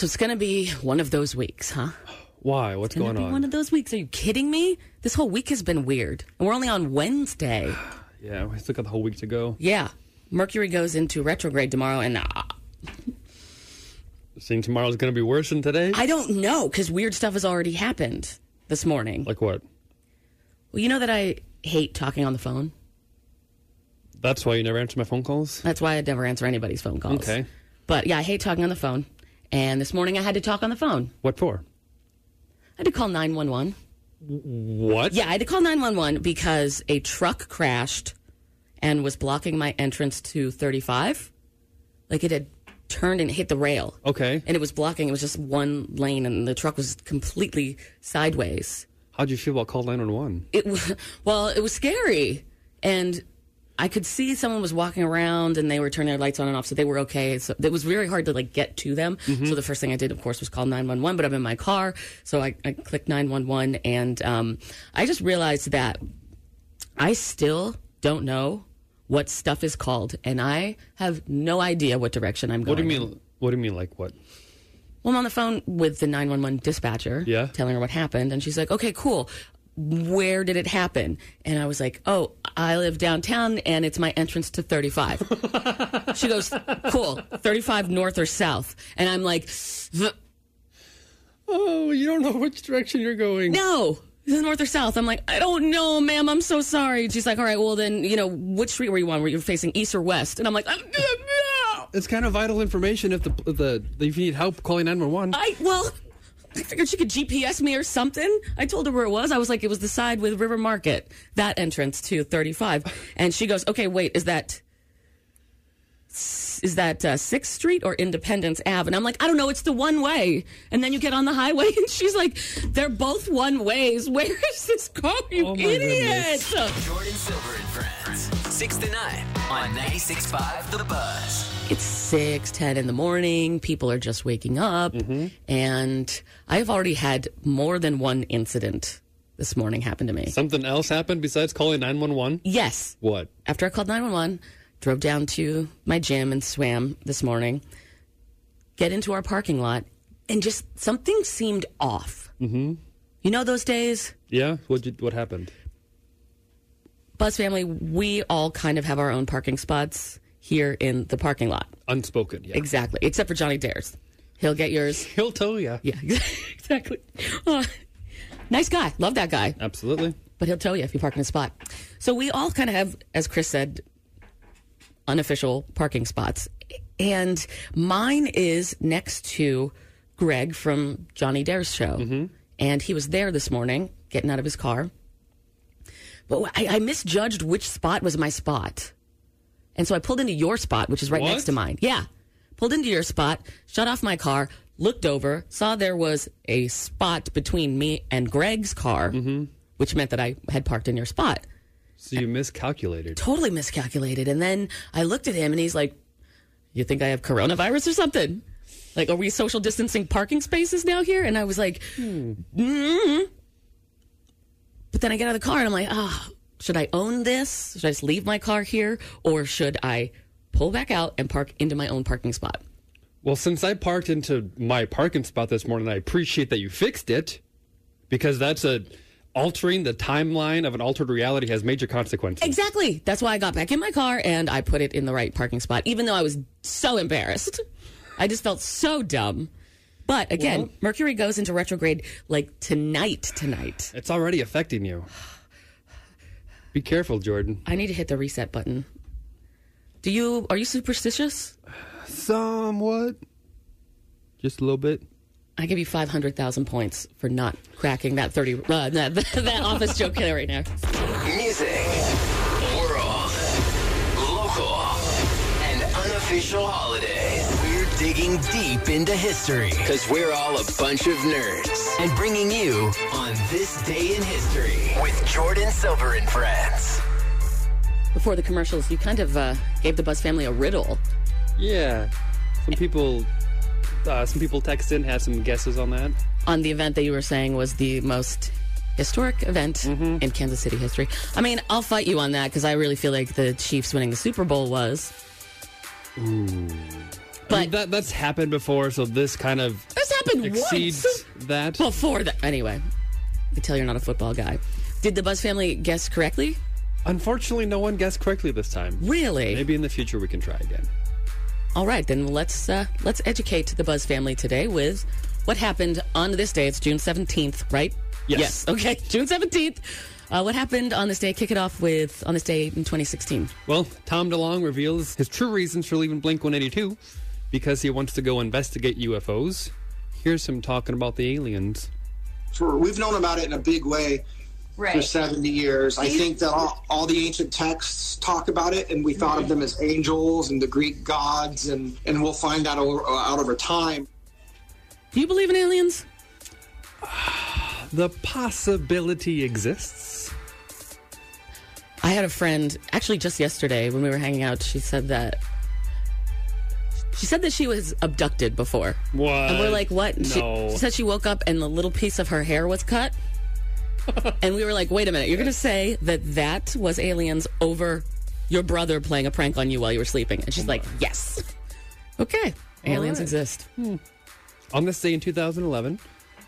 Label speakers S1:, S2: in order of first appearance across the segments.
S1: So it's going to be one of those weeks, huh?
S2: Why? What's
S1: It's going
S2: going
S1: to be
S2: on?
S1: one of those weeks. Are you kidding me? This whole week has been weird. And we're only on Wednesday.
S2: yeah, we still got the whole week to go.
S1: Yeah. Mercury goes into retrograde tomorrow, and uh,
S2: Seeing tomorrow's going to be worse than today.
S1: I don't know because weird stuff has already happened this morning.
S2: like what?
S1: Well, you know that I hate talking on the phone.
S2: That's why you never answer my phone calls.
S1: That's why I never answer anybody's phone calls.
S2: Okay.
S1: But yeah, I hate talking on the phone. And this morning I had to talk on the phone.
S2: What for?
S1: I had to call 911.
S2: What?
S1: Yeah, I had to call 911 because a truck crashed and was blocking my entrance to 35. Like it had turned and hit the rail.
S2: Okay.
S1: And it was blocking. It was just one lane and the truck was completely sideways.
S2: How'd you feel about call 911?
S1: It was, well, it was scary. And I could see someone was walking around and they were turning their lights on and off, so they were okay. So it was very hard to like get to them. So the first thing I did, of course, was call 911, but I'm in my car. So I, I clicked 911 and um, I just realized that I still don't know what stuff is called, and I have no idea what direction I'm going.
S2: What do you
S1: in.
S2: mean? What do you mean? Like what?
S1: Well, I'm on the phone with the 911 dispatcher,
S2: Yeah.
S1: telling her what happened, and she's like, "Okay, cool. Where did it happen?" And I was like, "Oh, I live downtown, and it's my entrance to 35." she goes, "Cool, 35 north or south?" And I'm like, "V-
S2: Oh, you don't know which direction you're going.
S1: "No." Is it north or south? I'm like, I don't know, ma'am. I'm so sorry. And she's like, all right, well then, you know, which street were you on? Were you facing east or west? And I'm like, "I don't know."
S2: It's kind of vital information if the the if you need help calling 911.
S1: I well, I figured she could GPS me or something. I told her where it was. I was like, it was the side with River Market, that entrance to 35. And she goes, okay, wait, is that is that uh, Sixth Street or Independence Ave? And I'm like, I don't know. It's the one way. And then you get on the highway, and she's like, they're both one ways. Where is this going, you
S2: Oh, my
S1: idiot?
S3: Jordan Silver and Friends. 6 to 9 on 96.5 The Buzz.
S1: It's six ten in the morning people are just waking up and i've already had more than one incident this morning happen to me
S2: Something else happened besides calling 911.
S1: yes
S2: What?
S1: after i called 911 drove down to my gym and swam this morning get into our parking lot and just something seemed off mm-hmm. you know those days
S2: Yeah. What? Did, what happened?
S1: buzz family we all kind of have our own parking spots here in the parking lot
S2: Unspoken. Yeah.
S1: exactly except for johnny dares he'll get yours
S2: He'll tell you.
S1: Yeah, exactly. Uh, nice guy. Love that guy.
S2: Absolutely.
S1: But he'll tell you if you park in a spot. So we all kind of have, as Chris said, unofficial parking spots. And mine is next to Greg from Johnny Dare's show. And he was there this morning getting out of his car. But I, I misjudged which spot was my spot. And so I pulled into your spot, which is right
S2: What?
S1: next to mine. Yeah. Pulled into your spot, shut off my car, looked over, saw there was a spot between me and Greg's car, which meant that I had parked in your spot.
S2: So you miscalculated.
S1: Totally miscalculated. And then I looked at him and he's like, You think I have coronavirus or something? Like, are we social distancing parking spaces now here? And I was like, mm But then I get out of the car and I'm like, ah, should I own this? Should I just leave my car here? Or should I pull back out and park into my own parking spot?
S2: Well, since I parked into my parking spot this morning, I appreciate that you fixed it because that's a altering the timeline of an altered reality has major consequences.
S1: Exactly. That's why I got back in my car and I put it in the right parking spot, even though I was so embarrassed. I just felt so dumb. But again,
S2: Well-
S1: Mercury goes into retrograde like tonight. Tonight.
S2: It's already affecting you. Be careful, Jordan.
S1: I need to hit the reset button. Do you? Are you superstitious?
S2: Somewhat. Just a little bit.
S1: I give you five hundred thousand points for not cracking that thirty uh, that, that office joke killer right now.
S3: Music, world, local, and unofficial holidays. We're digging deep into history because we're all a bunch of nerds and bringing you on this day in history with Jordan Silver and friends.
S1: Before the commercials, you kind of uh, gave the Buzz family a riddle.
S2: Yeah. Some people uh, some people texted in had some guesses on that.
S1: on the event that you were saying was the most historic event in Kansas City history. I mean, I'll fight you on that because I really feel like the Chiefs winning the Super Bowl was.
S2: I mean,
S1: But
S2: that that's happened before, so this kind of
S1: this happened
S2: exceeds
S1: once
S2: that.
S1: before that. Anyway, I can tell you're not a football guy. Did the Buzz family guess correctly?
S2: Unfortunately, no one guessed correctly this time.
S1: Really?
S2: Maybe in the future we can try again.
S1: All right, then let's uh, let's educate the Buzz family today with what happened on this day. It's June seventeenth, right?
S2: Yes.
S1: Okay, June seventeenth. Uh, what happened on this day? Kick it off with on this day in 2016.
S2: Well, Tom DeLonge reveals his true reasons for leaving Blink 182 because he wants to go investigate UFOs. Here's him talking about the aliens.
S4: for we've known about it in a big way for 70 years. I think that all, all the ancient texts talk about it, and we thought of them as angels and the Greek gods, and, and we'll find that over, uh, out over time.
S1: Do you believe in aliens?
S2: The possibility exists.
S1: I had a friend actually just yesterday when we were hanging out. She said that she said that she was abducted before,
S2: What?
S1: and we're like, "What?" And She,
S2: No.
S1: she said she woke up and the little piece of her hair was cut, and we were like, "Wait a minute! You're going to say that that was aliens over your brother playing a prank on you while you were sleeping?" And she's oh like, "Yes." Okay, aliens
S2: right.
S1: exist. Hmm.
S2: On this day in 2011,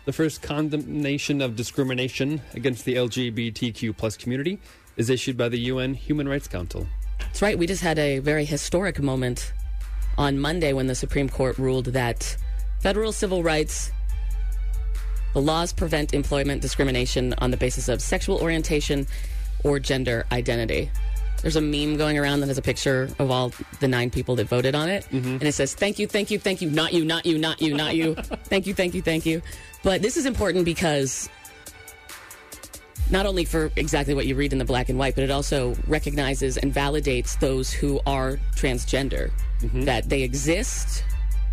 S2: the first condemnation of discrimination against the LGBTQ plus community is issued by the UN Human Rights Council.
S1: That's right. We just had a very historic moment on Monday when the Supreme Court ruled that federal civil rights, the laws prevent employment discrimination on the basis of sexual orientation or gender identity. There's a meme going around that has a picture of all the nine people that voted on it. Mm-hmm. And it says, Thank you, thank you, thank you, not you, not you, not you, not you. thank you, thank you, thank you. But this is important because not only for exactly what you read in the black and white, but it also recognizes and validates those who are transgender, mm-hmm. that they exist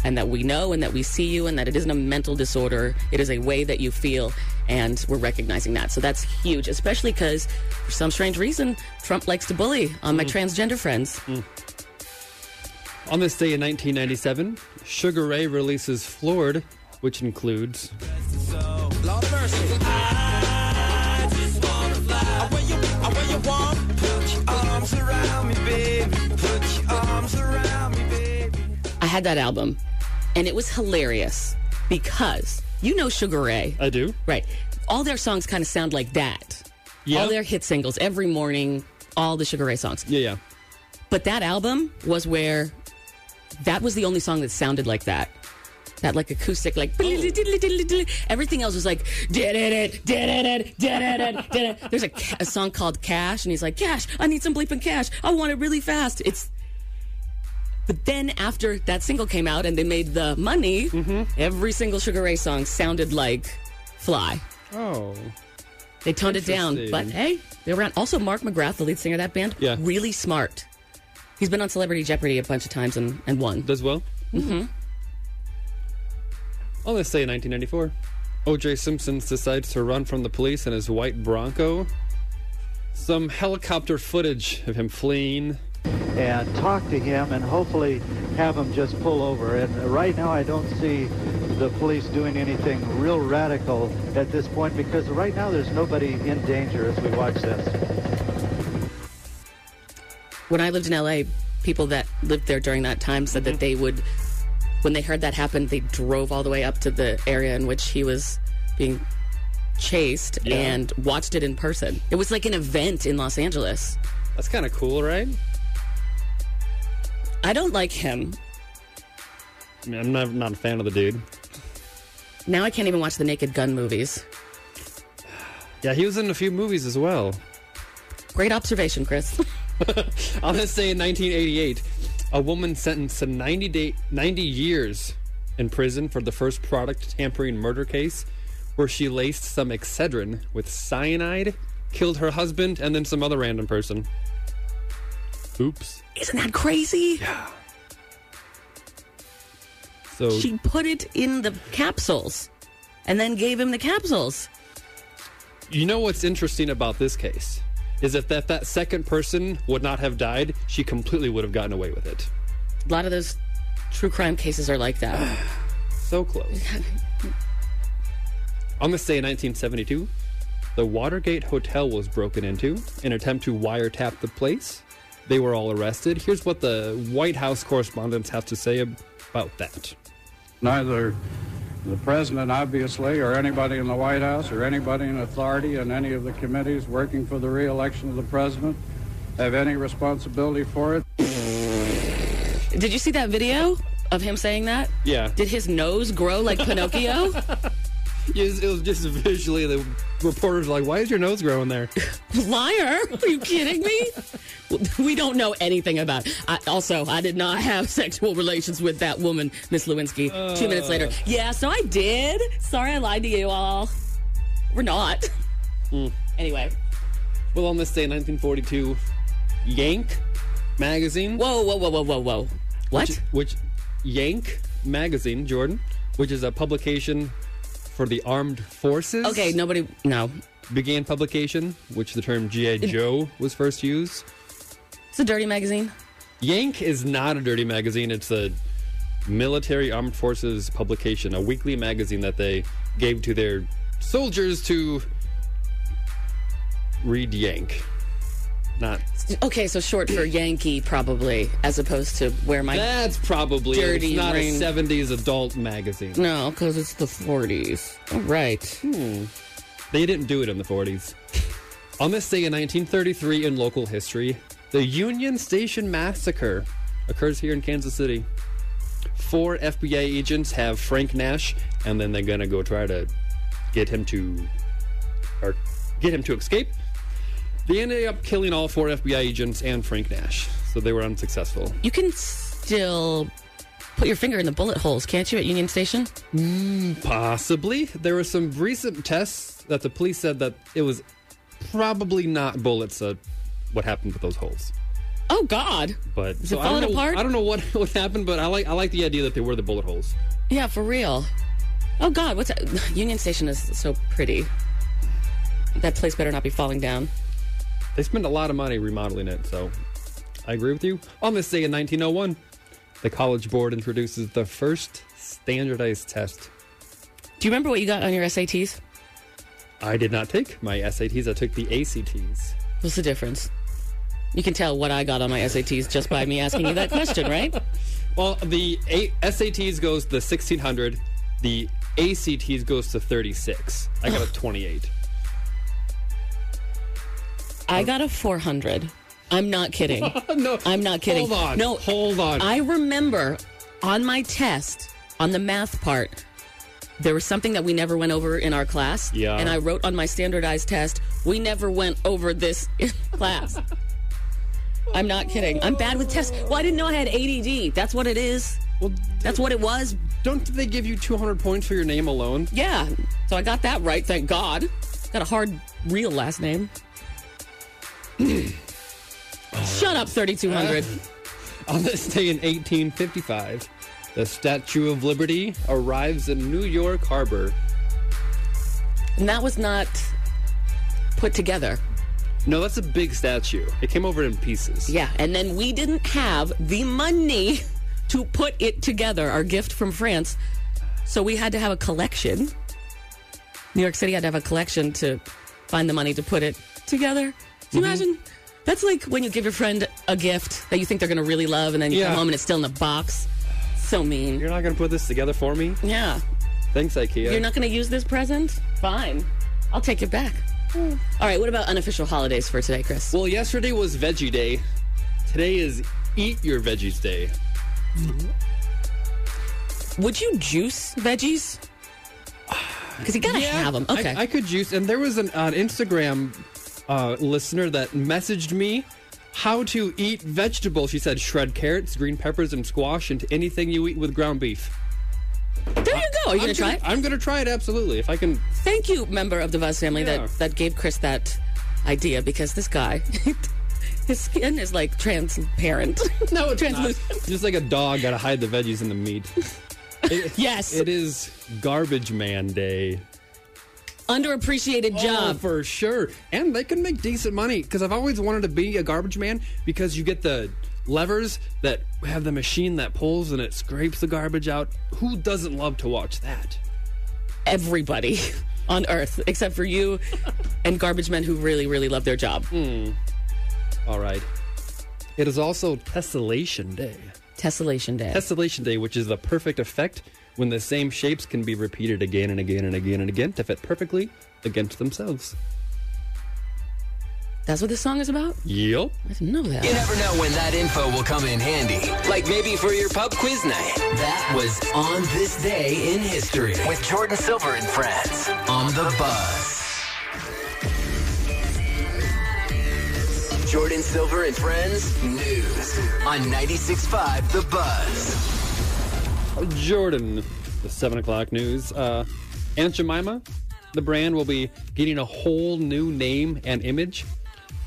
S1: and that we know and that we see you and that it isn't a mental disorder. It is a way that you feel, and we're recognizing that. So that's huge, especially because for some strange reason, Trump likes to bully on my mm. transgender friends. Mm.
S2: On this day in 1997, Sugar Ray releases Floored, which includes
S5: Lord of mercy. Arms around me, baby. Put your arms around me, baby.
S1: I had that album, and it was hilarious because you know Sugar Ray.
S2: I do.
S1: Right. All their songs kind of sound like that.
S2: Yeah.
S1: All their hit singles every morning, all the Sugar Ray songs.
S2: Yeah, yeah.
S1: But that album was where that was the only song that sounded like that. That like acoustic, like everything else was like there's a, a song called Cash, and he's like Cash, I need some bleeping cash, I want it really fast. It's but then after that single came out and they made the money, every single Sugar Ray song sounded like Fly.
S2: Oh.
S1: They toned it down, but hey, they were around. Also, Mark McGrath, the lead singer of that band,
S2: Yeah.
S1: really smart. He's been on Celebrity Jeopardy a bunch of times and, and won.
S2: Does well? Mm-hmm. On this day in 1994, O.J. Simpson decides to run from the police in his white Bronco. Some helicopter footage of him fleeing.
S6: and talk to him and hopefully have him just pull over. And right now I don't see the police doing anything real radical at this point because right now there's nobody in danger as we watch this.
S1: When I lived in LA, people that lived there during that time said that mm-hmm. they would, when they heard that happen, they drove all the way up to the area in which he was being chased
S2: Yeah.
S1: and watched it in person. It was like an event in Los Angeles.
S2: That's kind of cool, right?
S1: I don't like him.
S2: I mean, I'm not, not a fan of the dude.
S1: Now I can't even watch the Naked Gun movies.
S2: Yeah, he was in a few movies as well.
S1: Great observation, Chris.
S2: On this say in 1988, a woman sentenced to 90, day, 90 years in prison for the first product tampering murder case, where she laced some Excedrin with cyanide, killed her husband, and then some other random person. Oops.
S1: Isn't that crazy? Yeah.
S2: So
S1: She put it in the capsules and then gave him the capsules.
S2: you know what's interesting about this case is that that that second person would not have died, she completely would have gotten away with it.
S1: A lot of those true crime cases are like that.
S2: So close. On this day in 1972, the Watergate Hotel was broken into in an attempt to wiretap the place. They were all arrested. Here's what the White House correspondents have to say about that.
S7: Neither the president, obviously, or anybody in the White House, or anybody in authority in any of the committees working for the reelection of the president have any responsibility for it.
S1: Did you see that video of him saying that?
S2: Yeah.
S1: Did his nose grow like Pinocchio?
S2: It was, just visually, the reporters were like, why is your nose growing there?
S1: Liar! Are you kidding me? We don't know anything about. I, also, I did not have sexual relations with that woman, Miss Lewinsky. Two minutes later, uh. yeah, so I did. Sorry, I lied to you all. We're not. Mm. Anyway,
S2: Well, on this day 1942, Yank magazine.
S1: whoa, whoa, whoa, whoa, whoa, whoa. What?
S2: Which, which Yank magazine, Jordan, which is a publication for the armed forces.
S1: Okay, nobody. No,
S2: Began publication, which the term G.I. Joe was first used.
S1: it's a dirty magazine.
S2: Yank is not a dirty magazine. It's a military armed forces publication, a weekly magazine that they gave to their soldiers to read Yank. Not
S1: Okay, so short for Yankee, probably, as opposed to where my.
S2: that's probably it.
S1: Dirty
S2: it's not
S1: ring.
S2: a '70s adult magazine.
S1: no, because it's the 40s. All right. Hmm.
S2: They didn't do it in the 40s. On this day in 1933 in local history, the Union Station Massacre occurs here in Kansas City. Four FBI agents have Frank Nash, and then they're gonna go try to get him to, or get him to escape. They ended up killing all four FBI agents and Frank Nash, so they were unsuccessful.
S1: You can still put your finger in the bullet holes, can't you, at Union Station?
S2: Possibly. There were some recent tests that the police said that it was probably not bullets. Uh, what happened with those holes?
S1: Oh, God.
S2: But
S1: Is
S2: so
S1: it
S2: I don't
S1: falling
S2: know,
S1: apart?
S2: I don't know what what happened, but I like I like the idea that they were the bullet holes.
S1: Yeah, for real. Oh, God. What's that? Union Station is so pretty. That place better not be falling down.
S2: They spent a lot of money remodeling it, so I agree with you. On this day in 1901, the College Board introduces the first standardized test.
S1: Do you remember what you got on your SATs?
S2: I did not take my SATs. I took the ACTs.
S1: What's the difference? You can tell what I got on my SATs just by me asking you that question, right?
S2: Well, the A- SATs goes to 1600. The ACTs goes to 36. I got a 28.
S1: I got a 400. I'm not kidding.
S2: no,
S1: I'm not kidding.
S2: Hold on.
S1: No,
S2: hold on.
S1: I remember on my test, on the math part, there was something that we never went over in our class.
S2: Yeah.
S1: And I wrote on my standardized test, we never went over this in class. I'm not kidding. I'm bad with tests. Well, I didn't know I had ADD. That's what it is.
S2: well,
S1: That's what it was.
S2: don't they give you 200 points for your name alone?
S1: Yeah. So I got that right, thank God. Got a hard, real last name. Shut up, 3200.
S2: Uh, on this day in 1855, the Statue of Liberty arrives in New York Harbor.
S1: and that was not put together.
S2: No, that's a big statue. It came over in pieces.
S1: Yeah, and then we didn't have the money to put it together, our gift from France. So we had to have a collection. New York City had to have a collection to find the money to put it together. Can you imagine? That's like when you give your friend a gift that you think they're going to really love, and then you
S2: Yeah.
S1: come home and it's still in the box. So mean.
S2: You're not going to put this together for me?
S1: Yeah.
S2: Thanks, IKEA.
S1: You're not going to use this present? Fine. I'll take it back. All right, what about unofficial holidays for today, Chris?
S2: Well, yesterday was Veggie Day. Today is Eat Your Veggies Day.
S1: Would you juice veggies? Because you gotta have them. Okay.
S2: I, I could juice, and there was an, an Instagram uh, listener that messaged me how to eat vegetables. She said shred carrots, green peppers, and squash into anything you eat with ground beef.
S1: there you go. Are you
S2: I'm
S1: gonna try it?
S2: I'm gonna try it absolutely if I can.
S1: Thank you, member of the Buzz family,
S2: Yeah.
S1: that that gave Chris that idea because this guy, his skin is like transparent.
S2: No, it's not.
S1: translucent.
S2: Just like a dog, gotta hide the veggies in the meat. It-
S1: Yes.
S2: it is Garbage Man Day.
S1: Underappreciated
S2: Oh,
S1: job.
S2: for sure. And they can make decent money because I've always wanted to be a garbage man because you get the levers that have the machine that pulls and it scrapes the garbage out. Who doesn't love to watch that?
S1: Everybody on Earth, except for you and garbage men who really, really love their job. Hmm.
S2: All right. It is also Tessellation Day.
S1: Tessellation Day.
S2: Tessellation Day, which is the perfect effect when the same shapes can be repeated again and again and again and again to fit perfectly against themselves.
S1: That's what this song is about?
S2: Yup.
S1: I didn't know that.
S3: You never know when that info will come in handy. Like maybe for your pub quiz night. That was On This Day in History with Jordan Silver and friends on the bus. Jordan Silver and Friends News on 96.5 The Buzz.
S2: Jordan, the 7 o'clock news. Uh, Aunt Jemima, the brand, will be getting a whole new name and image.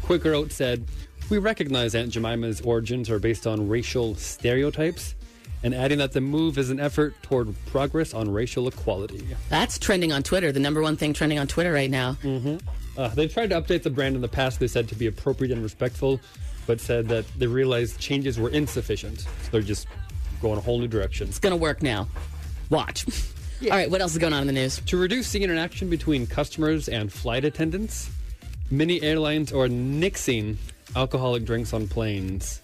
S2: Quaker Oat said, We recognize Aunt Jemima's origins are based on racial stereotypes, and adding that the move is an effort toward progress on racial equality.
S1: That's trending on Twitter, the number one thing trending on Twitter right now.
S2: Uh, they've tried to update the brand in the past, they said to be appropriate and respectful, but said that they realized changes were insufficient. So they're just going a whole new direction.
S1: It's going to work now. Watch. All right, what else is going on in the news?
S2: To reduce the interaction between customers and flight attendants, many airlines are nixing alcoholic drinks on planes.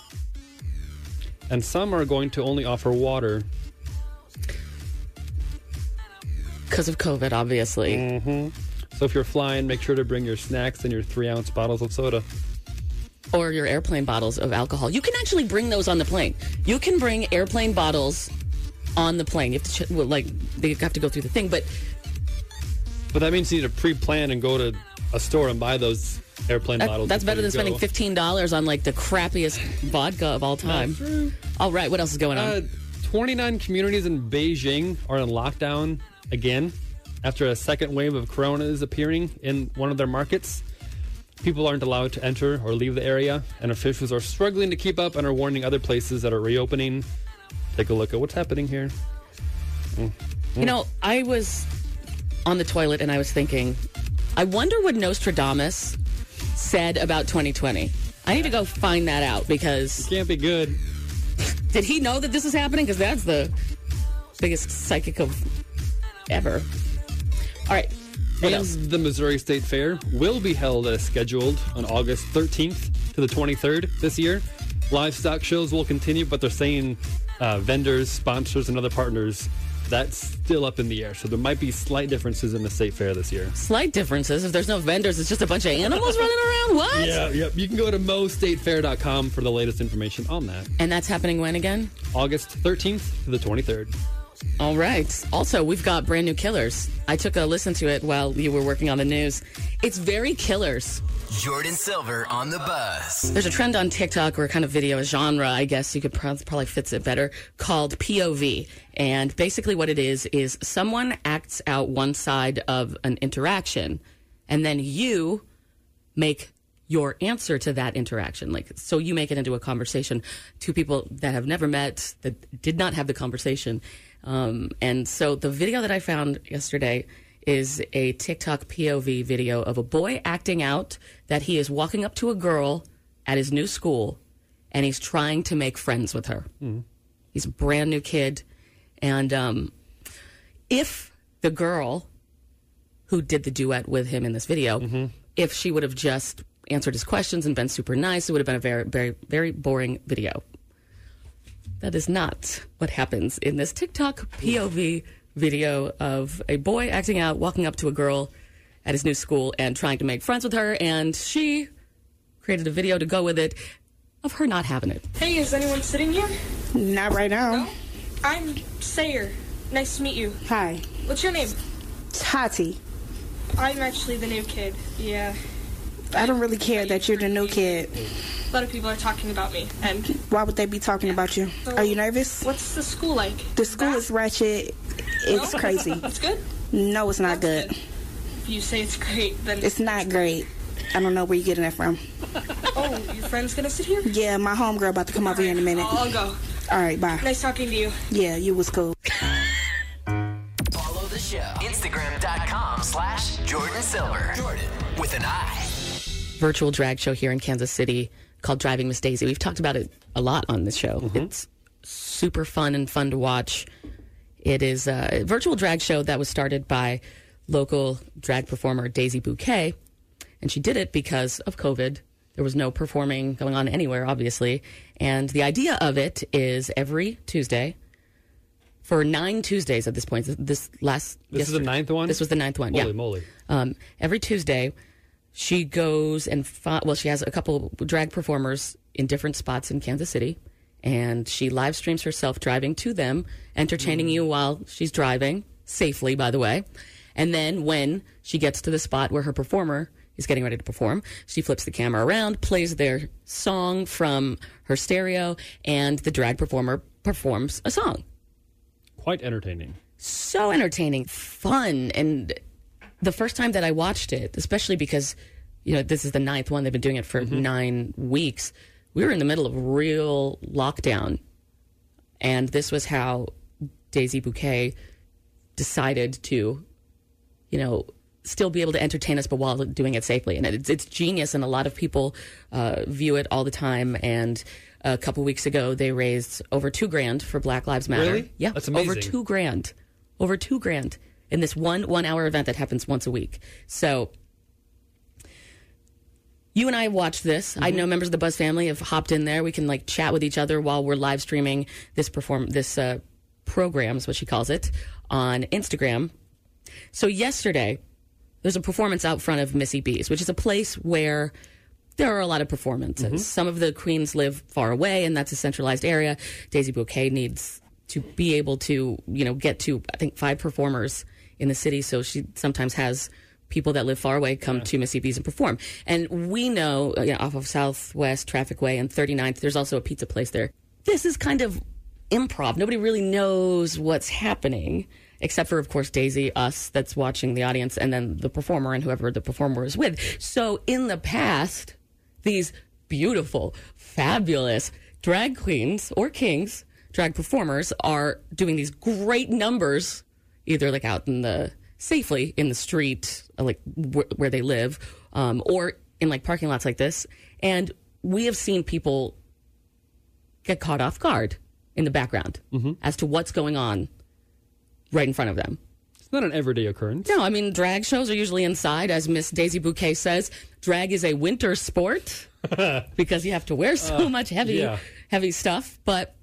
S2: And some are going to only offer water.
S1: Because of COVID, obviously.
S2: Mm. So if you're flying, make sure to bring your snacks and your three ounce bottles of soda.
S1: Or your airplane bottles of alcohol. You can actually bring those on the plane. You can bring airplane bottles on the plane. You have to, ch- well, like, they have to go through the thing, but
S2: But that means you need to pre plan and go to a store and buy those airplane
S1: that,
S2: bottles.
S1: that's better than spending
S2: go.
S1: $15 on, like, the crappiest vodka of all time. All right, what else is going on?
S2: Uh, 29 communities in Beijing are in lockdown again after a second wave of corona is appearing in one of their markets. People aren't allowed to enter or leave the area, and officials are struggling to keep up and are warning other places that are reopening. Take a look at what's happening here.
S1: You know, I was on the toilet and I was thinking, I wonder what Nostradamus said about 2020. I need to go find that out because It
S2: Can't be good.
S1: did he know that this is happening? Because that's the biggest psychic of ever. All right.
S2: And the Missouri State Fair will be held as scheduled on August 13th to the 23rd this year. Livestock shows will continue, but they're saying uh, vendors, sponsors, and other partners, that's still up in the air. So there might be slight differences in the state fair this year.
S1: Slight differences. If there's no vendors, it's just a bunch of animals running around. What?
S2: Yeah, yep. You can go to mostatefair.com for the latest information on that.
S1: And that's happening when again?
S2: August 13th to the 23rd.
S1: All right. Also, we've got brand new killers. I took a listen to it while you were working on the news. It's very killers.
S3: Jordan Silver on the bus.
S1: There's a trend on TikTok or a kind of video, a genre, I guess you could probably fits it better, called POV. And basically what it is, is someone acts out one side of an interaction and then you make your answer to that interaction. Like, so you make it into a conversation. Two people that have never met, that did not have the conversation. Um, and so the video that I found yesterday is a TikTok POV video of a boy acting out that he is walking up to a girl at his new school and he's trying to make friends with her. He's a brand new kid. And um, if the girl who did the duet with him in this video, if she would have just answered his questions and been super nice, it would have been a very, very, very boring video. That is not what happens in this TikTok POV video of a boy acting out, walking up to a girl at his new school and trying to make friends with her. And she created a video to go with it of her not having it.
S8: Hey, is anyone sitting here?
S9: Not right now.
S8: I'm Sayer. Nice to meet you.
S9: Hi.
S8: What's your name?
S9: Tati.
S8: I'm actually the new kid. Yeah.
S9: I don't really care that you're the new kid.
S8: A lot of people are talking about me. And
S9: Why would they be talking about you? Are you nervous?
S8: what's the school like?
S9: The school is ratchet. It's
S8: No?
S9: crazy.
S8: It's good?
S9: No, it's not good.
S8: If you say it's great, then
S9: It's not great. I don't know where you're getting that from.
S8: Oh, your friend's gonna sit here?
S9: Yeah, my homegirl about to come over here in a minute.
S8: I'll go.
S9: All right, bye.
S8: Nice talking to you.
S9: Yeah, you was cool.
S3: Follow the show. Instagram.com slash Jordan Silver. Jordan with an I.
S1: virtual drag show here in Kansas City called Driving Miss Daisy. We've talked about it a lot on this show. It's super fun and fun to watch. It is a virtual drag show that was started by local drag performer Daisy Bouquet, and she did it because of COVID. There was no performing going on anywhere, obviously. And the idea of it is every Tuesday, for nine Tuesdays at this point, this last.
S2: This is the ninth one?
S1: This was the ninth one,
S2: Holy
S1: yeah.
S2: moly.
S1: Um, every Tuesday, she goes and well, she has a couple drag performers in different spots in Kansas City, and she live streams herself driving to them, entertaining mm. you while she's driving safely, by the way. And then when she gets to the spot where her performer is getting ready to perform, she flips the camera around, plays their song from her stereo, and the drag performer performs a song
S2: Quite entertaining.
S1: so entertaining, fun, and the first time that I watched it, especially because you know this is the ninth one, they've been doing it for nine weeks. We were in the middle of real lockdown, and this was how Daisy Bouquet decided to, you know, still be able to entertain us, but while doing it safely. And it's, it's genius, and a lot of people uh, view it all the time. And a couple weeks ago, they raised over two grand for Black Lives Matter.
S2: Really?
S1: Yeah,
S2: That's amazing.
S1: over two grand, over two grand in this one one hour event that happens once a week. So. You and I watched this. I know members of the Buzz family have hopped in there. We can like chat with each other while we're live streaming this perform this uh, program is what she calls it on Instagram. So yesterday, there's a performance out front of Missy B's, which is a place where there are a lot of performances. Some of the queens live far away, and that's a centralized area. Daisy Bouquet needs to be able to, you know, get to I think five performers in the city. So she sometimes has people that live far away come to Missy B's and perform. And we know, uh, you know, off of Southwest Traffic Way and 39th, there's also a pizza place there. This is kind of improv. Nobody really knows what's happening, except for, of course, Daisy, us that's watching the audience, and then the performer and whoever the performer is with. So in the past, these beautiful, fabulous drag queens or kings, drag performers, are doing these great numbers, either like out in the safely in the street, uh, like wh- where they live, um, or in like parking lots like this. And we have seen people get caught off guard in the background as to what's going on right in front of them.
S2: It's not an everyday occurrence.
S1: No, I mean, drag shows are usually inside. As Miss Daisy Bouquet says, drag is a winter sport because you have to wear so much heavy,
S2: yeah.
S1: heavy stuff. But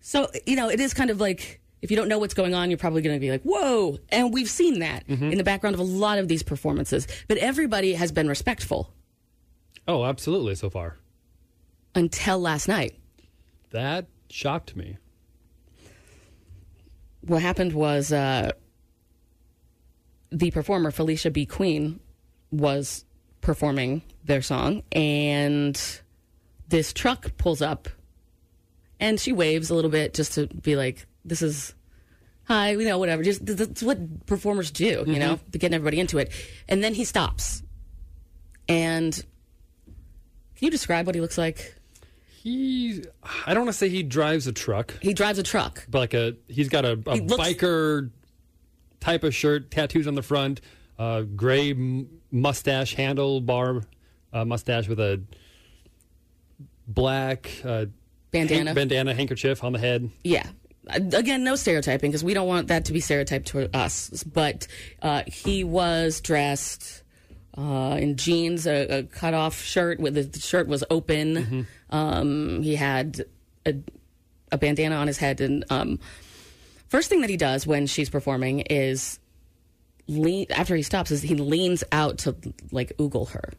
S1: so, you know, it is kind of like if you don't know what's going on, you're probably going to be like, whoa. And we've seen that in the background of a lot of these performances. But everybody has been respectful
S2: Oh, absolutely, so far.
S1: until last night.
S2: That shocked me.
S1: what happened was uh, the performer Felicia B. Queen was performing their song, and this truck pulls up, and she waves a little bit just to be like, "This is." Hi, you know, whatever. Just that's what performers do, you know, to get everybody into it. And then he stops. And can you describe what he looks like?
S2: He, I don't want to say he drives a truck,
S1: He drives a truck.
S2: but like a, he's got a, a
S1: He looks-
S2: biker type of shirt, tattoos on the front, uh, gray m- mustache, handlebar uh, mustache with a black uh,
S1: Bandana.
S2: hank- bandana handkerchief on the head.
S1: Yeah. Again, no stereotyping because we don't want that to be stereotyped to us. But uh, he was dressed uh, in jeans, a, a cut off shirt with the shirt was open. Um, he had a, a bandana on his head, and um, first thing that he does when she's performing is lean after he stops is he leans out to like oogle her.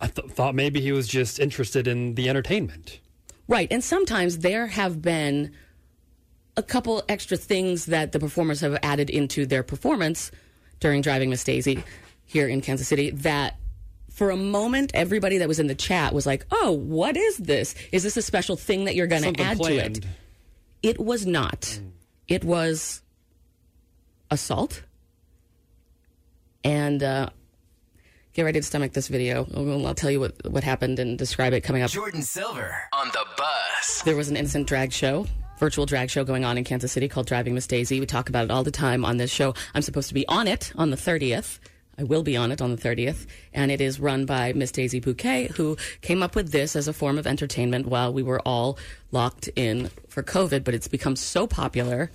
S2: I th- thought maybe he was just interested in the entertainment.
S1: Right. And sometimes there have been a couple extra things that the performers have added into their performance during Driving Miss Daisy here in Kansas City that for a moment everybody that was in the chat was like, "Oh, what is this? Is this a special thing that you're going to
S2: Something
S1: add to it?" It was not. It was assault. And uh get ready to stomach this video. I'll I'll tell you what what happened and describe it coming up.
S3: Jordan Silver on the bus.
S1: There was an innocent drag show, virtual drag show going on in Kansas City called Driving Miss Daisy. We talk about it all the time on this show. I'm supposed to be on it on the 30th. I will be on it on the 30th. And it is run by Miss Daisy Bouquet, who came up with this as a form of entertainment while we were all locked in for COVID. But it's become so popular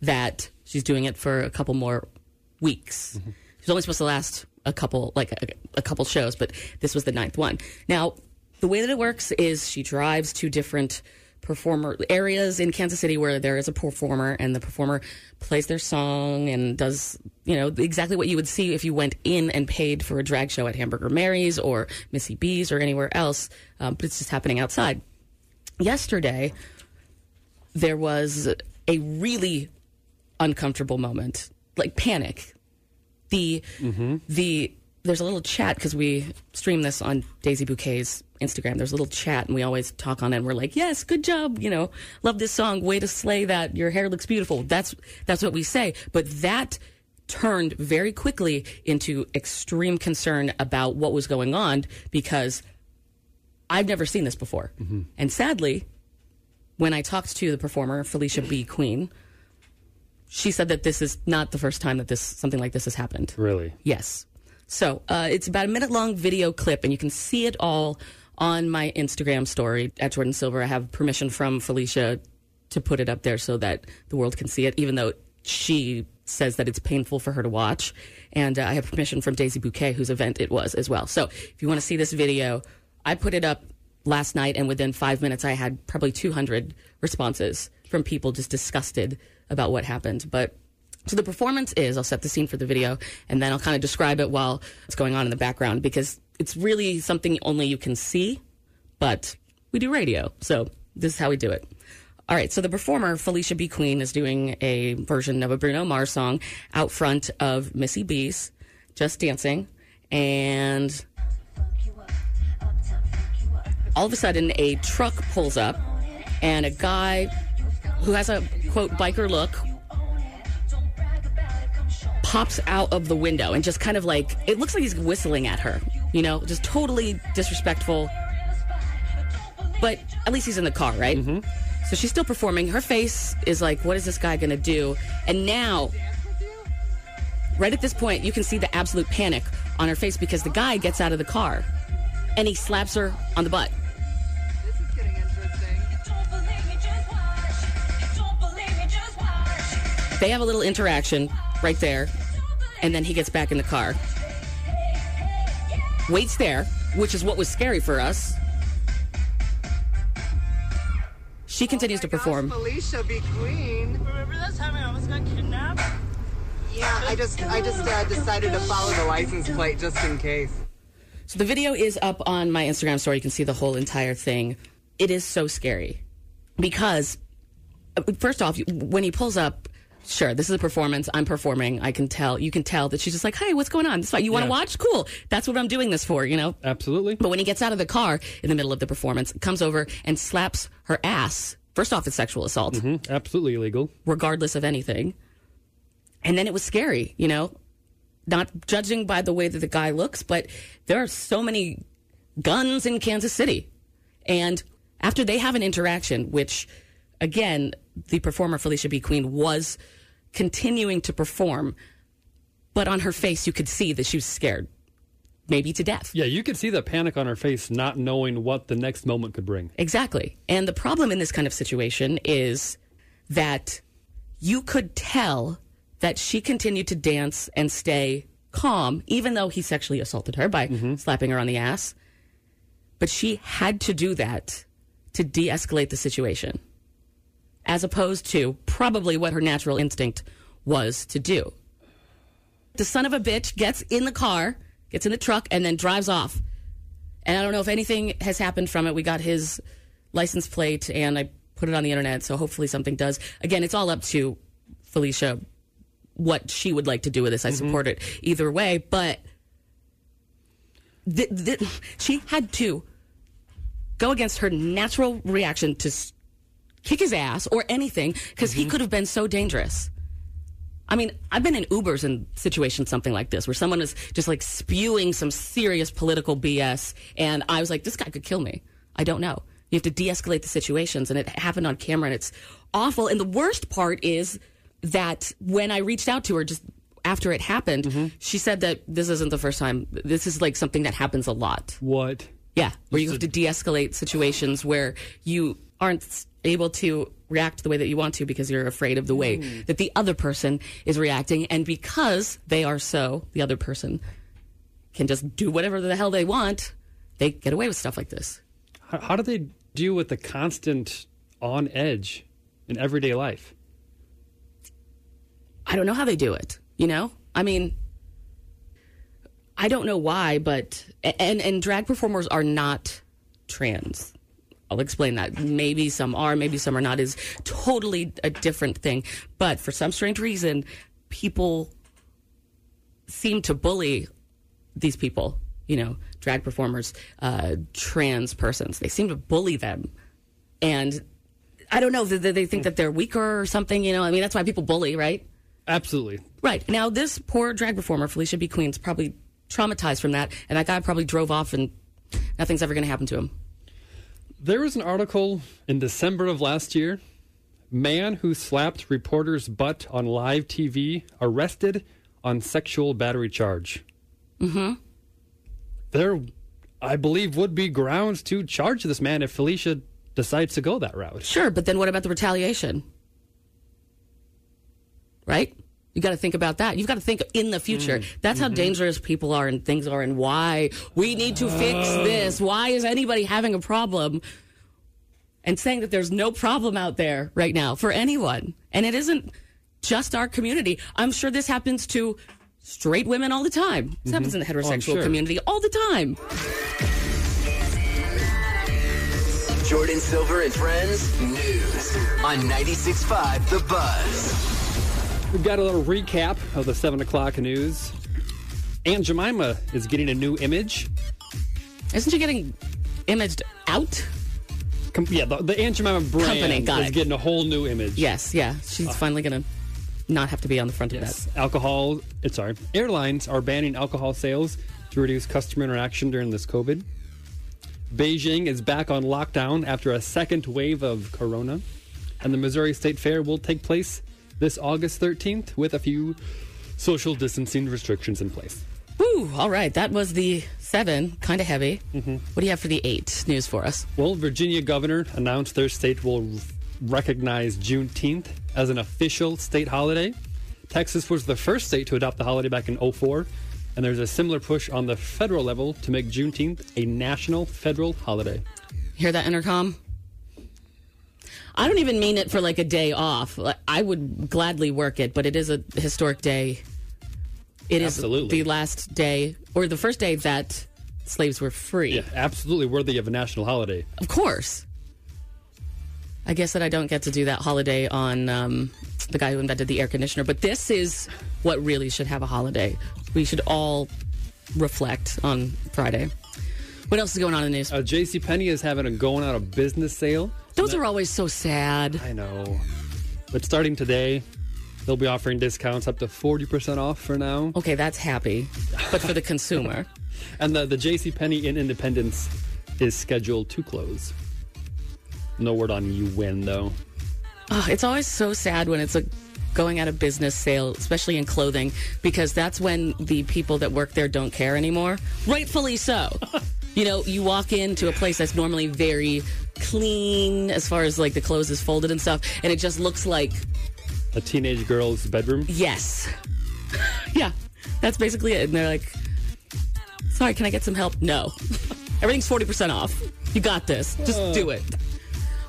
S1: that she's doing it for a couple more weeks. She's only supposed to last a couple, like a, a couple shows, but this was the ninth one. Now, the way that it works is she drives to different performer areas in Kansas City where there is a performer and the performer plays their song and does, you know, exactly what you would see if you went in and paid for a drag show at Hamburger Mary's or Missy B's or anywhere else. Um, but it's just happening outside. Yesterday, there was a really uncomfortable moment, like panic. The the there's a little chat because we stream this on Daisy Bouquet's Instagram. There's a little chat and we always talk on it. and We're like, yes, good job. You know, love this song. Way to slay that. Your hair looks beautiful. That's that's what we say. But that turned very quickly into extreme concern about what was going on because I've never seen this before. Mm-hmm. And sadly, when I talked to the performer, Felicia B. Queen, she said that this is not the first time that this something like this has happened.
S2: Really?
S1: Yes. So uh, it's about a minute long video clip, and you can see it all on my Instagram story at Jordan Silver. I have permission from Felicia to put it up there so that the world can see it, even though she says that it's painful for her to watch. And uh, I have permission from Daisy Bouquet, whose event it was as well. So if you want to see this video, I put it up last night, and within five minutes, I had probably 200 responses from people just disgusted about what happened. But so the performance is, I'll set the scene for the video and then I'll kind of describe it while it's going on in the background because it's really something only you can see, but we do radio. So this is how we do it. All right. So the performer, Felicia B. Queen, is doing a version of a Bruno Mars song out front of Missy B's Just Dancing. And all of a sudden, a truck pulls up and a guy who has a quote biker look pops out of the window and just kind of like it looks like he's whistling at her you know just totally disrespectful. But at least he's in the car right? Mm-hmm. So she's still performing. Her face is like what is this guy gonna do? And now right at this point you can see the absolute panic on her face because the guy gets out of the car and he slaps her on the butt. They have a little interaction right there, and then he gets back in the car. Waits there, which is what was scary for us. She continues to perform.
S10: Felicia B. Queen.
S8: Remember that time I almost got kidnapped?
S10: Yeah, I just I just uh, decided to follow the license plate just in case.
S1: So the video is up on my Instagram story. You can see the whole entire thing. It is so scary because, uh, first off, when he pulls up, sure, this is a performance. I'm performing. I can tell. You can tell that she's just like, "Hey, what's going on? This fine. You want to
S2: Yeah.
S1: watch? Cool. That's what I'm doing this for." You know.
S2: Absolutely.
S1: But when he gets out of the car in the middle of the performance, comes over and slaps her ass. First off, it's sexual assault,
S2: Mm-hmm. Absolutely illegal.
S1: regardless of anything. And then it was scary, you know, not judging by the way that the guy looks, but there are so many guns in Kansas City. And after they have an interaction, which again, the performer Felicia B. Queen was continuing to perform, but on her face, you could see that she was scared, maybe to death.
S2: Yeah, you could see the panic on her face, not knowing what the next moment could bring.
S1: Exactly. And the problem in this kind of situation is that you could tell that she continued to dance and stay calm, even though he sexually assaulted her by mm-hmm. slapping her on the ass. But she had to do that to de escalate the situation, as opposed to probably what her natural instinct was to do. The son of a bitch gets in the car, gets in the truck, and then drives off. And I don't know if anything has happened from it. We got his license plate and I put it on the internet, so hopefully something does. Again, it's all up to Felicia what she would like to do with this. I mm-hmm. support it either way, but th- th- she had to go against her natural reaction to kick his ass or anything because he mm-hmm. could have been so dangerous. I mean, I've been in Ubers in situations something like this where someone is just like spewing some serious political BS, and I was like, this guy could kill me. I don't know. You have to de escalate the situations, and it happened on camera, and it's awful. And the worst part is that when I reached out to her just after it happened, mm-hmm. she said that this isn't the first time. This is like something that happens a lot.
S2: What?
S1: Yeah, where you have to de-escalate situations where you aren't able to react the way that you want to because you're afraid of the way mm. that the other person is reacting, and because they are so, the other person can just do whatever the hell they want. They get away with stuff like this.
S2: How, how do they deal with the constant on edge in everyday life?
S1: I don't know how they do it. You know, I mean, I don't know why, but and and drag performers are not trans. I'll explain that. Maybe some are, maybe some are not. Is totally a different thing. But for some strange reason, people seem to bully these people. You know, drag performers, uh, trans persons. They seem to bully them, and I don't know. They, they think that they're weaker or something. You know, I mean, that's why people bully, right?
S2: Absolutely.
S1: Right. Now, this poor drag performer, Felicia B. Queen's probably traumatized from that, and that guy probably drove off and nothing's ever going to happen to him.
S2: There was an article in December of last year. Man who slapped reporter's butt on live TV arrested on sexual battery charge.
S1: Mm-hmm.
S2: There, I believe, would be grounds to charge this man if Felicia decides to go that route.
S1: Sure, but then what about the retaliation? Right? You got to think about that. You've got to think in the future. Mm. That's how mm-hmm. dangerous people are and things are, and why we need to fix oh. this. Why is anybody having a problem? And saying that there's no problem out there right now for anyone. And it isn't just our community. I'm sure this happens to straight women all the time. This happens in the
S3: mm-hmm. Oh,
S1: heterosexual
S3: sure.
S1: community all the time.
S3: Jordin Silver and Friends News on 96.5 The Buzz.
S2: We've got a little recap of the 7 o'clock news. Aunt Jemima is getting a new image.
S1: Isn't she getting imaged out?
S2: Com- yeah, the, the Aunt Jemima brand
S1: Company, got
S2: is
S1: it.
S2: getting a whole new image.
S1: Yes, yeah. She's uh, finally going to not have to be on the front of
S2: Yes.
S1: that.
S2: Alcohol, it's sorry. Airlines are banning alcohol sales to reduce customer interaction during this COVID. Beijing is back on lockdown after a second wave of corona. And the Missouri State Fair will take place this August 13th with a few social distancing restrictions in place.
S1: Woo, all right. That was the seven, kind of heavy.
S2: Mm-hmm.
S1: What do you have for the eight news for us?
S2: Well, Virginia governor announced their state will recognize Juneteenth as an official state holiday. Texas was the first state to adopt the holiday back in 04, and there's a similar push on the federal level to make Juneteenth a national federal holiday.
S1: Hear that intercom? I don't even mean it for like a day off. I would gladly work it, but it is a historic day. It is
S2: Absolutely.
S1: the last day or the first day that slaves were free.
S2: Yeah, absolutely worthy of a national holiday.
S1: Of course. I guess that I don't get to do that holiday on um, the guy who invented the air conditioner, but this is what really should have a holiday. We should all reflect on Friday. What else is going on in the news?
S2: Uh, J.C. Penney is having a going out of business sale.
S1: Those are always so sad.
S2: I know, but starting today, they'll be offering discounts up to forty percent off for now.
S1: Okay, that's happy, but for the consumer.
S2: And the the J.C. Penney in Independence is scheduled to close. No word on you when though.
S1: Oh, it's always so sad when it's a going out of business sale, especially in clothing, because that's when the people that work there don't care anymore. Rightfully so. you know, you walk into a place that's normally very clean as far as like the clothes is folded and stuff, and it just looks like
S2: A teenage girl's bedroom.
S1: yes. yeah, that's basically it. And they're like, sorry, can I get some help? No. Everything's 40% off. You got this. Just
S2: Uh.
S1: do it.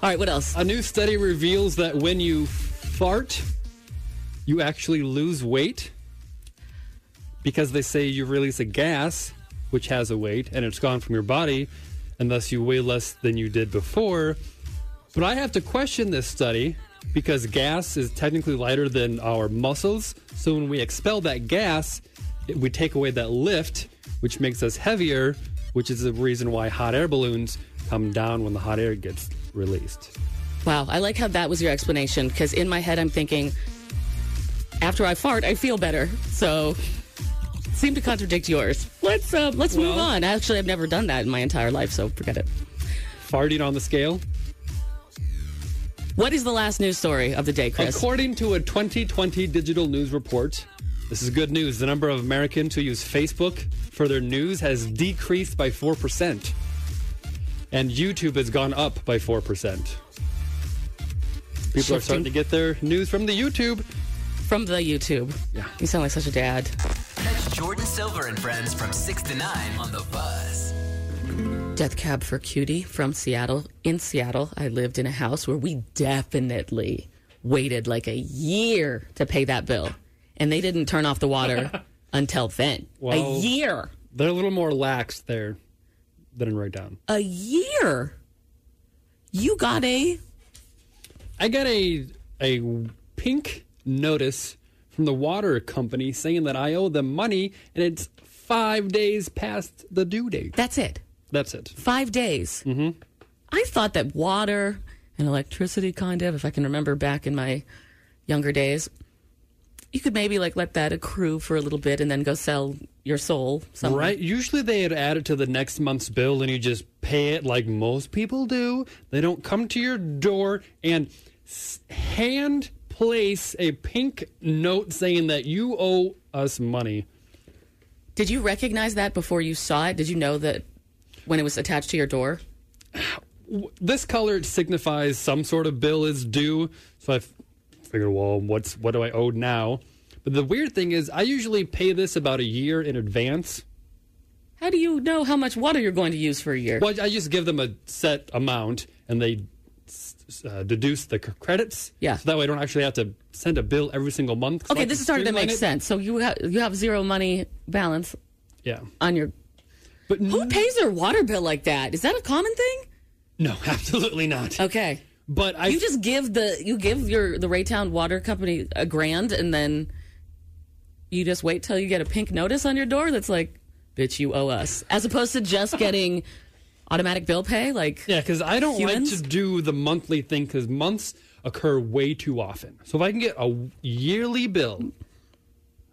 S1: All right, what else?
S2: A new study reveals that when you fart, you actually lose weight. because they say you release a gas which has a weight and it's gone from your body, and thus you weigh less than you did before. But I have to question this study because gas is technically lighter than our muscles. So when we expel that gas, it, we take away that lift, which makes us heavier, which is the reason why hot air balloons come down when the hot air gets released.
S1: Wow, I like how that was your explanation because in my head I'm thinking, after I fart, I feel better. So, seem to contradict yours. Let's uh, let's move on. Actually, I've never done that in my entire life, so forget it.
S2: Farting on the scale?
S1: What is the last news story of the day, Chris?
S2: According to a 2020 digital news report, this is good news. The number of Americans who use Facebook for their news has decreased by 4%. And YouTube has gone up by 4%. People are starting to get their news from the YouTube.
S1: From the YouTube.
S2: Yeah.
S1: You sound like such a dad.
S3: Catch Jordin Silver and friends from 6 to 9 on the Buzz.
S1: Death Cab for Cutie from Seattle. In Seattle, I lived in a house where we definitely waited like a year to pay that bill. And they didn't turn off the water until then.
S2: Well, a
S1: year.
S2: They're a little more lax there than in right down.
S1: A year. You got a
S2: I got a a pink notice from the water company saying that I owe them money and it's five days past the due date.
S1: That's it.
S2: That's it.
S1: Five days. Mm-hmm. I thought that water and electricity, kind of, if I can remember back in my younger days, you could maybe like let that accrue for a little bit and then go sell your soul somewhere.
S2: Right? Usually they had added to the next month's bill and you just pay it like most people do. They don't come to your door and hand place a pink note saying that you owe us money.
S1: Did you recognize that before you saw it? Did you know that when it was attached to your door?
S2: This color signifies some sort of bill is due. So I figured, well, what's what do I owe now? But the weird thing is, I usually pay this about a year in advance.
S1: How do you know how much water you're going to use for a year?
S2: Well, I just give them a set amount, and they uh, deduce the c- credits.
S1: Yeah.
S2: So that way, I don't actually have to send a bill every single month.
S1: Okay, this is starting to make
S2: it.
S1: sense. So you have you have zero money balance
S2: Yeah.
S1: on your.
S2: But
S1: Who pays their water bill like that? Is that a common thing?
S2: No, absolutely not.
S1: Okay.
S2: But I
S1: you just give the you give your the Raytown Water Company a grand and then you just wait till you get a pink notice on your door that's like, "Bitch, you owe us," as opposed to just getting automatic bill pay. Like,
S2: Yeah, because I don't
S1: humans?
S2: like to do the monthly thing because months occur way too often. So if I can get a yearly bill,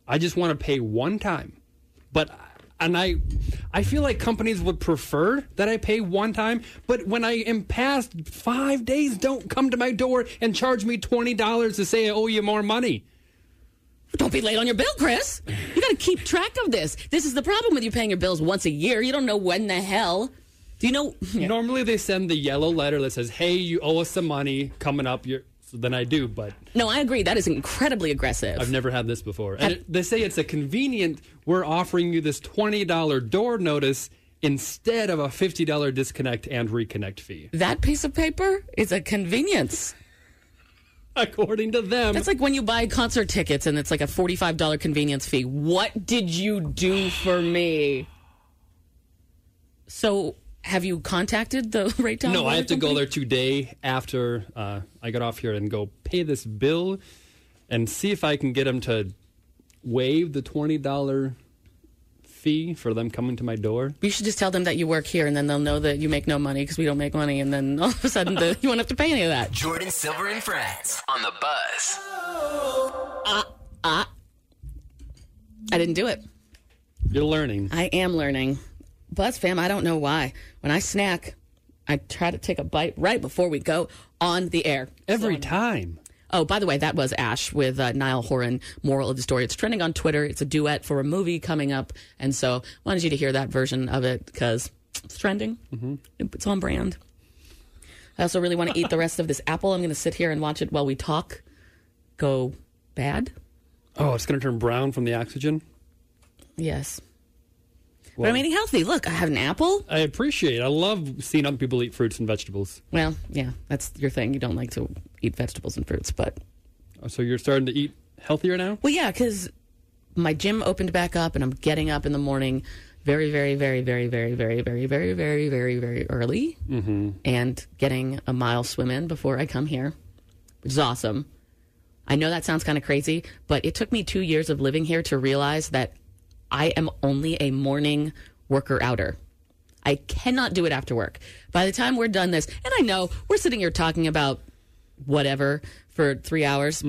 S2: I just want to pay one time. But and I, I feel like companies would prefer that I pay one time. But when I am past five days, don't come to my door and charge me twenty dollars to say I owe you more money.
S1: Don't be late on your bill, Chris. You got to keep track of this. This is the problem with you paying your bills once a year. You don't know when the hell. Do you know?
S2: Normally they send the yellow letter that says, "Hey, you owe us some money coming up." You're, so then I do, but
S1: No, I agree. That is incredibly aggressive.
S2: I've never had this before. And it, they say it's a convenient. We're offering you this twenty dollar door notice instead of a fifty dollar disconnect and reconnect fee.
S1: that piece of paper is a convenience.
S2: According to them,
S1: That's like when you buy concert tickets and it's like a forty-five dollar convenience fee. What did you do for me? So, have you contacted the Raytown?
S2: no, I
S1: Water
S2: have to go there today after uh, I get off here and go pay this bill and see if I can get them to waive the twenty dollar fee for them coming to my door.
S1: You should just tell them that you work here, and then they'll know that you make no money because we don't make money, and then all of a sudden the, you won't have to pay any of that.
S3: Jordin Silver and friends on the Buzz.
S1: Ah, I didn't do it.
S2: You're learning.
S1: I am learning. Buzz fam, I don't know why. When I snack, I try to take a bite right before we go on the air.
S2: Every
S1: So-
S2: time.
S1: Oh, by the way, that was Ashe with uh, Niall Horan. Moral of the story. It's trending on Twitter. It's a duet for a movie coming up, and so wanted you to hear that version of it because it's trending. Mm-hmm. It's on brand. I also really want to eat the rest of this apple. I'm going to sit here and watch it while we talk. Go bad.
S2: Oh, it's going to turn brown from the oxygen.
S1: Yes. But I'm eating healthy. Look, I have an apple.
S2: I appreciate. it. I love seeing other people eat fruits and vegetables.
S1: Well, yeah, that's your thing. You don't like to eat vegetables and fruits, but
S2: Oh, So you're starting to eat healthier now?
S1: well, yeah, because my gym opened back up, and I'm getting up in the morning very, very, very, very, very, very, very, very, very, very, very early,
S2: Mm-hmm.
S1: and getting a mile swim in before I come here, which is awesome. I know that sounds kind of crazy, but it took me two years of living here to realize that I am only a morning worker outer. I cannot do it after work. By the time we're done this, and I know we're sitting here talking about whatever for three hours,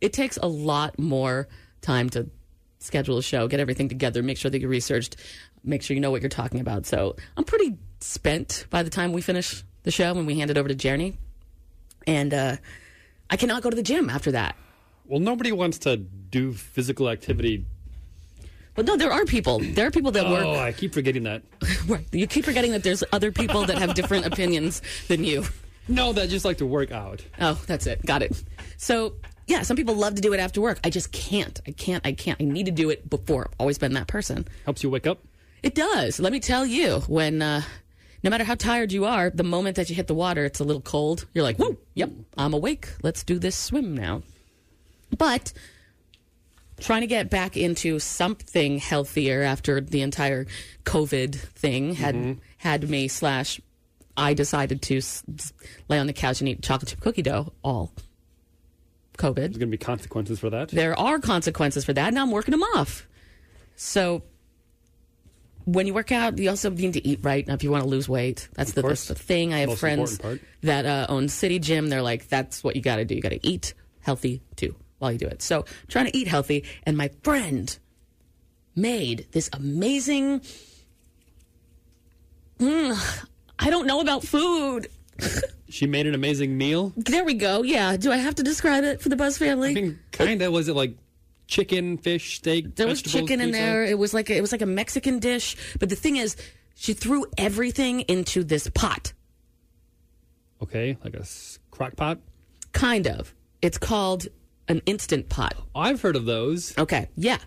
S1: it takes a lot more time to schedule a show, get everything together, make sure that you researched, make sure you know what you're talking about. So I'm pretty spent by the time we finish the show when we hand it over to Jeremy. And uh, I cannot go to the gym after that.
S2: Well, nobody wants to do physical activity.
S1: But no, there are people. There are people that work.
S2: Oh, I keep forgetting that.
S1: Right. You keep forgetting that there's other people that have different opinions than you.
S2: No, that just like to work out.
S1: Oh, that's it. Got it. So, yeah, some people love to do it after work. I just can't. I can't. I can't. I need to do it before. I've always been that person.
S2: Helps you wake up.
S1: It does. Let me tell you, when uh, no matter how tired you are, the moment that you hit the water, it's a little cold. You're like, whoa, yep, I'm awake. Let's do this swim now. But trying to get back into something healthier after the entire COVID thing had had me slash I decided to s- s- lay on the couch and eat chocolate chip cookie dough all COVID.
S2: There's going to be consequences for that.
S1: There are consequences for that, and I'm working them off. So when you work out, you also need to eat right. Now, if you want to lose weight, that's the, that's the thing. I have
S2: Most
S1: friends that uh, own City Gym. They're like, that's what you got to do. You got to eat healthy too while you do it. So I'm trying to eat healthy, and my friend made this amazing. Mm, I don't know about food.
S2: She made an amazing meal.
S1: There we go. Yeah. Do I have to describe it for the Buzz family?
S2: I mean, kind of. Was it like chicken, fish, steak?
S1: There was chicken in there. It was like a, it was like a Mexican dish. But the thing is, she threw everything into this pot.
S2: Okay, like a crock pot.
S1: Kind of. It's called an instant pot.
S2: I've heard of those.
S1: Okay. Yeah.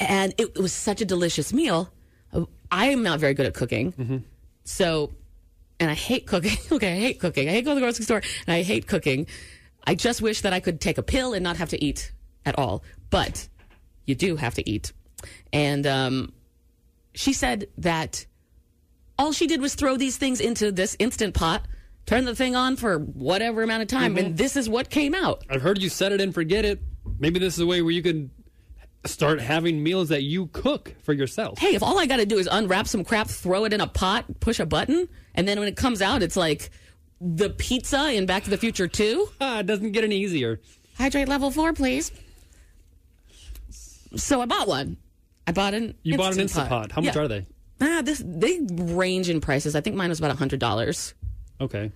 S1: And it, it was such a delicious meal. I am not very good at cooking. So, and I hate cooking. okay, I hate cooking. I hate going to the grocery store and I hate cooking. I just wish that I could take a pill and not have to eat at all. But you do have to eat. And um, she said that all she did was throw these things into this instant pot, turn the thing on for whatever amount of time, and this is what came out.
S2: I've heard you set it and forget it. Maybe this is a way where you can start having meals that you cook for yourself.
S1: Hey, if all I got to do is unwrap some crap, throw it in a pot, push a button, and then when it comes out, it's like the pizza in Back to the Future 2.
S2: Ah, it doesn't get any easier.
S1: Hydrate level four, please. So I bought one. I bought an.
S2: You bought an
S1: Instant
S2: Instant Pot. How much
S1: Yeah.
S2: are they?
S1: Ah, this they range in prices. I think mine was about hundred dollars.
S2: Okay.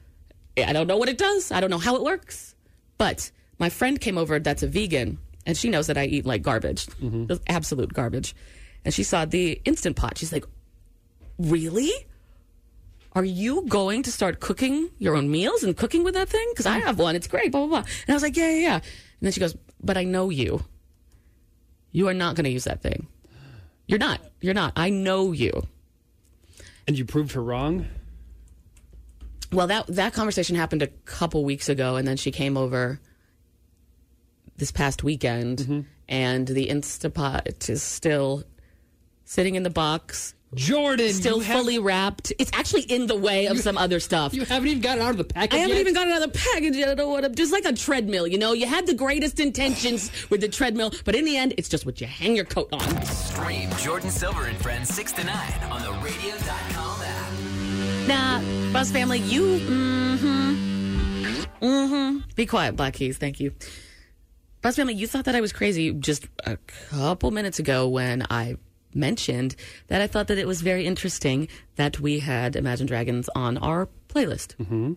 S1: I don't know what it does. I don't know how it works. But my friend came over that's a vegan, and she knows that I eat like garbage, mm-hmm. Just absolute garbage. And she saw the instant pot. She's like, "Really? Are you going to start cooking your own meals and cooking with that thing? Because I have one. It's great. Blah blah blah." And I was like, "Yeah, yeah, yeah." And then she goes, "But I know you. You are not going to use that thing. You're not. You're not. I know you."
S2: And you proved her wrong?
S1: Well, that that conversation happened a couple weeks ago, and then she came over this past weekend, mm-hmm. and the Instapot is still sitting in the box.
S2: Jordin,
S1: still
S2: you have-
S1: fully wrapped. It's actually in the way of some other stuff.
S2: You haven't even got it out of the package
S1: I haven't
S2: yet?
S1: even got it out of the package yet. I don't want to. Just like a treadmill, you know. You had the greatest intentions with the treadmill, but in the end, it's just what you hang your coat on.
S3: Stream Jordin Silver and Friends 6 to 9 on the radio.com app.
S1: Nah, Buzz family, you. Mm-hmm. Mm-hmm. Be quiet, Black Keys. Thank you. Buzz family, you thought that I was crazy just a couple minutes ago when I mentioned that I thought that it was very interesting that we had Imagine Dragons on our playlist. Mm-hmm.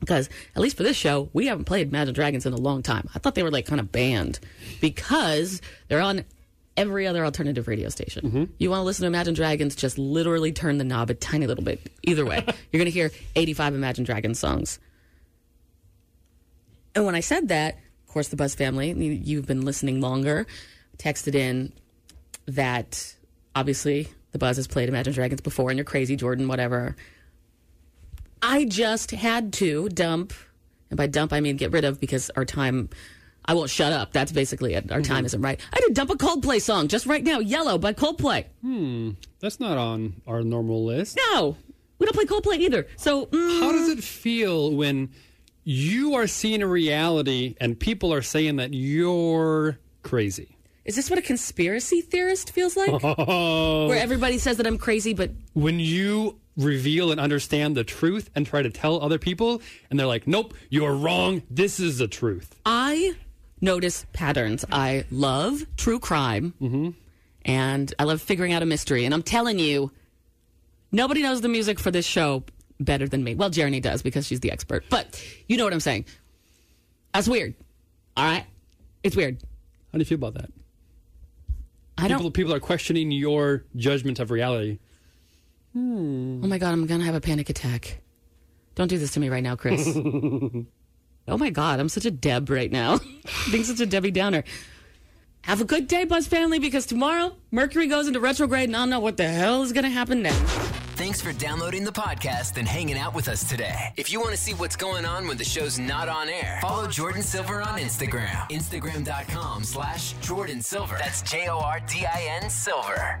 S1: Because at least for this show, we haven't played Imagine Dragons in a long time. I thought they were like kind of banned because they're on every other alternative radio station. Mm-hmm. You want to listen to Imagine Dragons, just literally turn the knob a tiny little bit. Either way, you're going to hear 85 Imagine Dragons songs. And when I said that, of course, the Buzz family, you- you've been listening longer, texted in that obviously the Buzz has played Imagine Dragons before and you're crazy, Jordin, whatever. I just had to dump, and by dump I mean get rid of because our time, I won't shut up. That's basically it. Our time isn't right. I did dump a Coldplay song just right now. Yellow by Coldplay.
S2: Hmm, that's not on our normal list.
S1: No, we don't play Coldplay either. So mm,
S2: How does it feel when you are seeing a reality and people are saying that you're crazy?
S1: is this what a conspiracy theorist feels like?
S2: Oh.
S1: Where everybody says that I'm crazy, but
S2: when you reveal and understand the truth and try to tell other people, and they're like, nope, you're wrong. This is the truth.
S1: I notice patterns. I love true crime,
S2: Mm-hmm.
S1: and I love figuring out a mystery. And I'm telling you, nobody knows the music for this show better than me. Well, Jeremy does because she's the expert. But you know what I'm saying. That's weird. All right, it's weird.
S2: How do you feel about that?
S1: I don't.
S2: People, people are questioning your judgment of reality.
S1: Oh my god, I'm gonna have a panic attack. Don't do this to me right now, Chris. oh my god, I'm such a Deb right now. Being such a Debbie Downer. Have a good day, Buzz family, because tomorrow Mercury goes into retrograde and I don't know what the hell is gonna happen next.
S3: Thanks for downloading the podcast and hanging out with us today. If you want to see what's going on when the show's not on air, follow Jordin Silver on Instagram. Instagram.com slash Jordin Silver. That's J O R D I N Silver.